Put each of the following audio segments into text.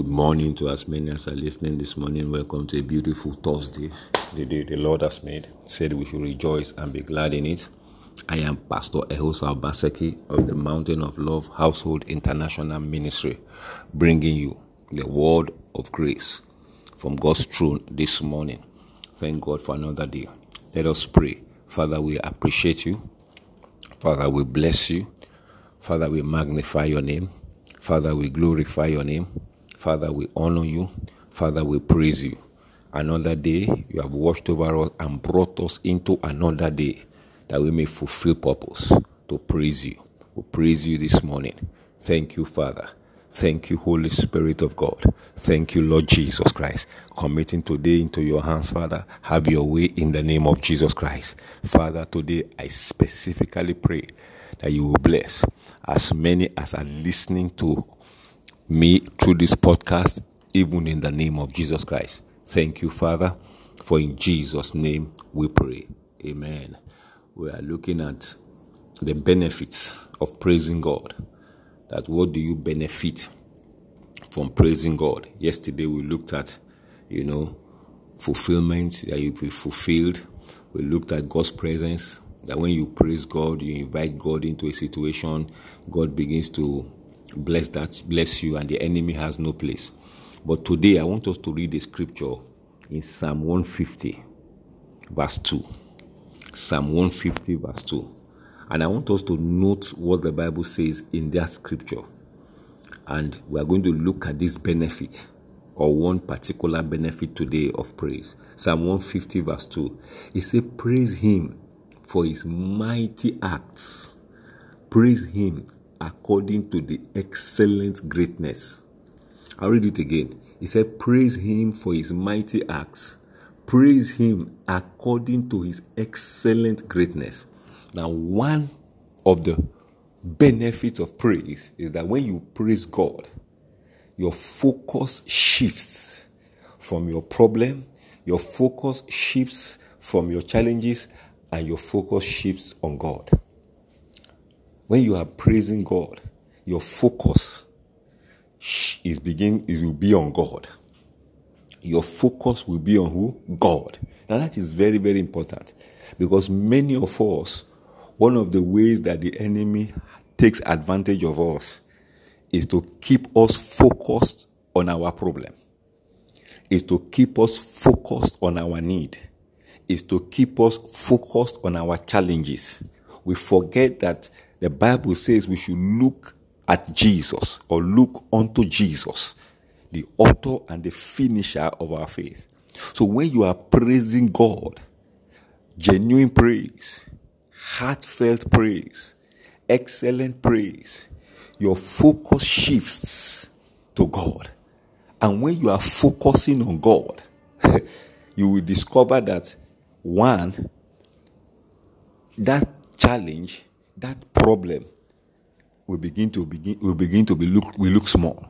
Good morning to as many as are listening this morning. Welcome to a beautiful Thursday, the day the Lord has made. Said we should rejoice and be glad in it. I am Pastor Ehosa Baseki of the Mountain of Love Household International Ministry, bringing you the word of grace from God's throne this morning. Thank God for another day. Let us pray. Father, we appreciate you. Father, we bless you. Father, we magnify your name. Father, we glorify your name. Father, we honor you. Father, we praise you. Another day you have watched over us and brought us into another day that we may fulfill purpose to praise you. We praise you this morning. Thank you, Father. Thank you, Holy Spirit of God. Thank you, Lord Jesus Christ. Committing today into your hands, Father. Have your way in the name of Jesus Christ. Father, today I specifically pray that you will bless as many as are listening to me through this podcast, even in the name of Jesus Christ. Thank you, Father, for in Jesus' name we pray. Amen. We are looking at the benefits of praising God. That what do you benefit from praising God? Yesterday we looked at, you know, fulfillment, that you be fulfilled. We looked at God's presence, that when you praise God, you invite God into a situation, God begins to bless that bless you and the enemy has no place. But today i want us to read the scripture in psalm 150 verse 2 psalm 150 verse 2 and i want us to note what the bible says in that scripture. And we are going to look at this benefit or one particular benefit today of praise. Psalm 150 verse 2 it says praise him for his mighty acts. Praise him according to the excellent greatness. I'll read it again. He said, Praise him for his mighty acts. Praise him according to his excellent greatness. Now, one of the benefits of praise is that when you praise God, your focus shifts from your problem, your focus shifts from your challenges, and your focus shifts on God when you are praising God, your focus is begin it will be on God. Your focus will be on who? God. Now that is very, very important because many of us, one of the ways that the enemy takes advantage of us is to keep us focused on our problem, is to keep us focused on our need, is to keep us focused on our challenges. We forget that the Bible says we should look at Jesus or look unto Jesus, the author and the finisher of our faith. So when you are praising God, genuine praise, heartfelt praise, excellent praise, your focus shifts to God. And when you are focusing on God, you will discover that one, that challenge that problem will begin to begin will begin to be look will look small.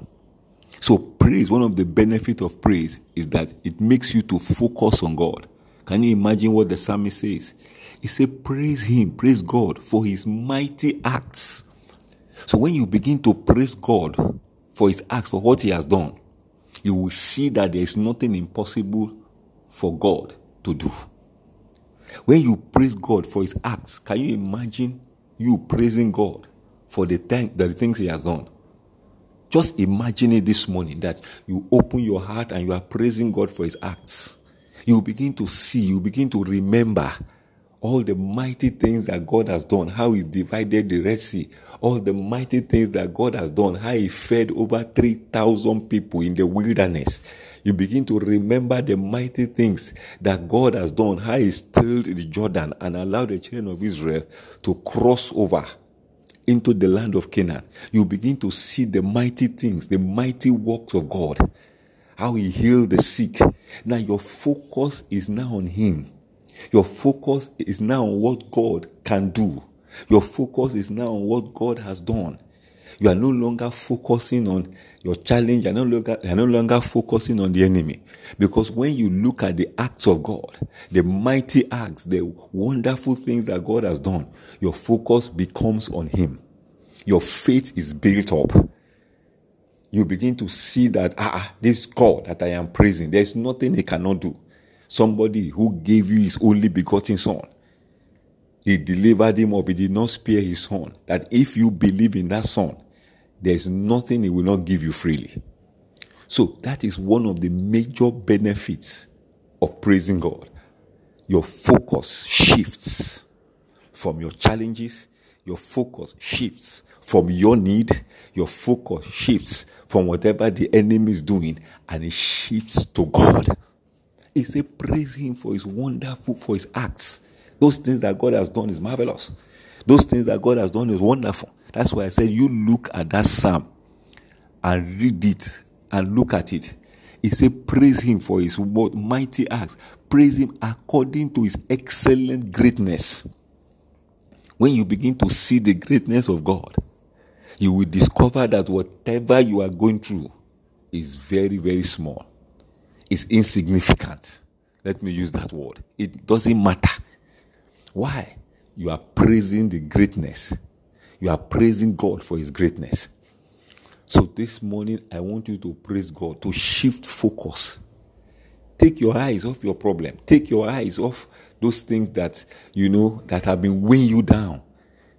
So praise, one of the benefits of praise is that it makes you to focus on God. Can you imagine what the psalmist says? He said, Praise him, praise God for his mighty acts. So when you begin to praise God for his acts, for what he has done, you will see that there is nothing impossible for God to do. When you praise God for his acts, can you imagine you praising God for the, th- the things He has done. Just imagine it this morning that you open your heart and you are praising God for His acts. You begin to see, you begin to remember all the mighty things that God has done, how He divided the Red Sea, all the mighty things that God has done, how He fed over 3,000 people in the wilderness. You begin to remember the mighty things that God has done, how He stilled the Jordan and allowed the children of Israel to cross over into the land of Canaan. You begin to see the mighty things, the mighty works of God, how He healed the sick. Now your focus is now on Him your focus is now on what God can do. Your focus is now on what God has done. You are no longer focusing on your challenge. You are no longer, you are no longer focusing on the enemy. Because when you look at the acts of God, the mighty acts, the wonderful things that God has done, your focus becomes on Him. Your faith is built up. you begin to see that, ah, ah, this God that I am praising, there's nothing he cannot do. Somebody who gave you his only begotten son. He delivered him up. He did not spare his son. That if you believe in that son, there's nothing he will not give you freely. So that is one of the major benefits of praising God. Your focus shifts from your challenges, your focus shifts from your need, your focus shifts from whatever the enemy is doing, and it shifts to God. He said, Praise Him for His wonderful, for His acts. Those things that God has done is marvelous. Those things that God has done is wonderful. That's why I said, You look at that psalm and read it and look at it. He said, Praise Him for His mighty acts. Praise Him according to His excellent greatness. When you begin to see the greatness of God, you will discover that whatever you are going through is very, very small. It's insignificant. Let me use that word. It doesn't matter. Why? You are praising the greatness. You are praising God for His greatness. So this morning, I want you to praise God, to shift focus. Take your eyes off your problem. Take your eyes off those things that, you know, that have been weighing you down.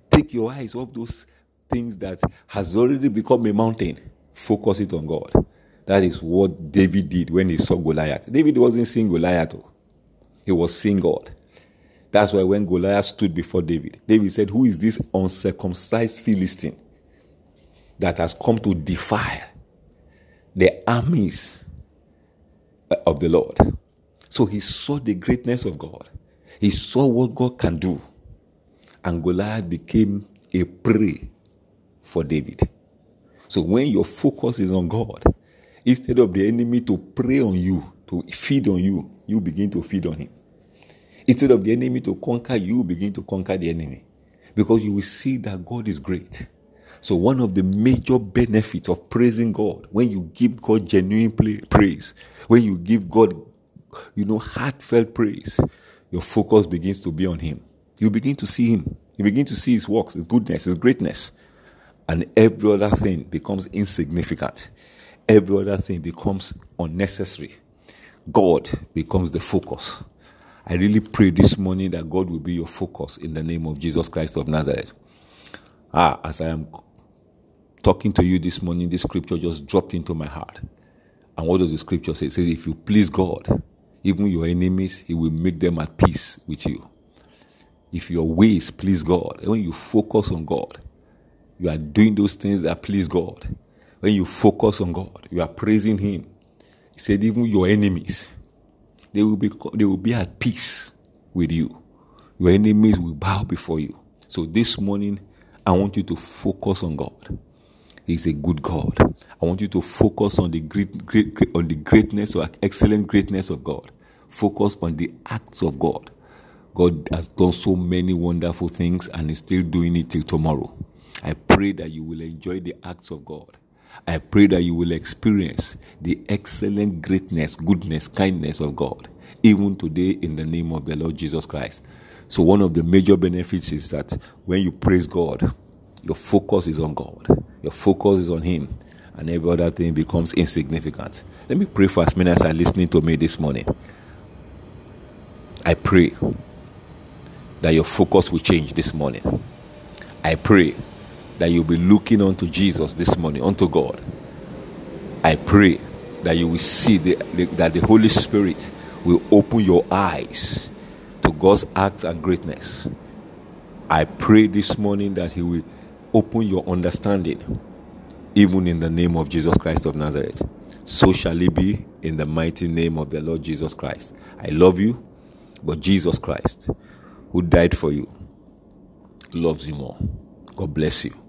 Take your eyes off those things that has already become a mountain. Focus it on God. That is what David did when he saw Goliath. David wasn't seeing Goliath, oh. he was seeing God. That's why when Goliath stood before David, David said, Who is this uncircumcised Philistine? that has come to defy the armies uh, of the Lord. So he saw the greatness of God. He saw what God can do. And Goliath became a prey for David. So when your focus is on God, instead of the enemy to prey on you, to feed on you, you begin to feed on him. Instead of the enemy to conquer you, begin to conquer the enemy. Because you will see that God is great. So, one of the major benefits of praising God, when you give God genuine praise, when you give God, you know, heartfelt praise, your focus begins to be on Him. You begin to see Him. You begin to see His works, His goodness, His greatness. And every other thing becomes insignificant. Every other thing becomes unnecessary. God becomes the focus. I really pray this morning that God will be your focus in the name of Jesus Christ of Nazareth. Ah, as I am talking to you this morning, this scripture just dropped into my heart. And what does the scripture say? It says, if you please God, even your enemies, He will make them at peace with you. If your ways please God, when you focus on God, you are doing those things that please God. When you focus on God, you are praising Him. He said, even your enemies, they will be they will be at peace with you. Your enemies will bow before you. So this morning, I want you to focus on God. He's a good God. I want you to focus on the great, great, great, on the greatness or excellent greatness of God. Focus on the acts of God. God has done so many wonderful things and is still doing it till tomorrow. I pray that you will enjoy the acts of God. I pray that you will experience the excellent greatness, goodness, kindness of God, even today in the name of the Lord Jesus Christ. So, one of the major benefits is that when you praise God, your focus is on God. Your focus is on Him. And every other thing becomes insignificant. Let me pray for as many as are listening to me this morning. I pray that your focus will change this morning. I pray that you'll be looking unto Jesus this morning, unto God. I pray that you will see the, the, that the Holy Spirit will open your eyes to God's acts and greatness. I pray this morning that He will open your understanding, even in the name of Jesus Christ of Nazareth. So shall it be in the mighty name of the Lord Jesus Christ. I love you, but Jesus Christ, who died for you, loves you more. God bless you.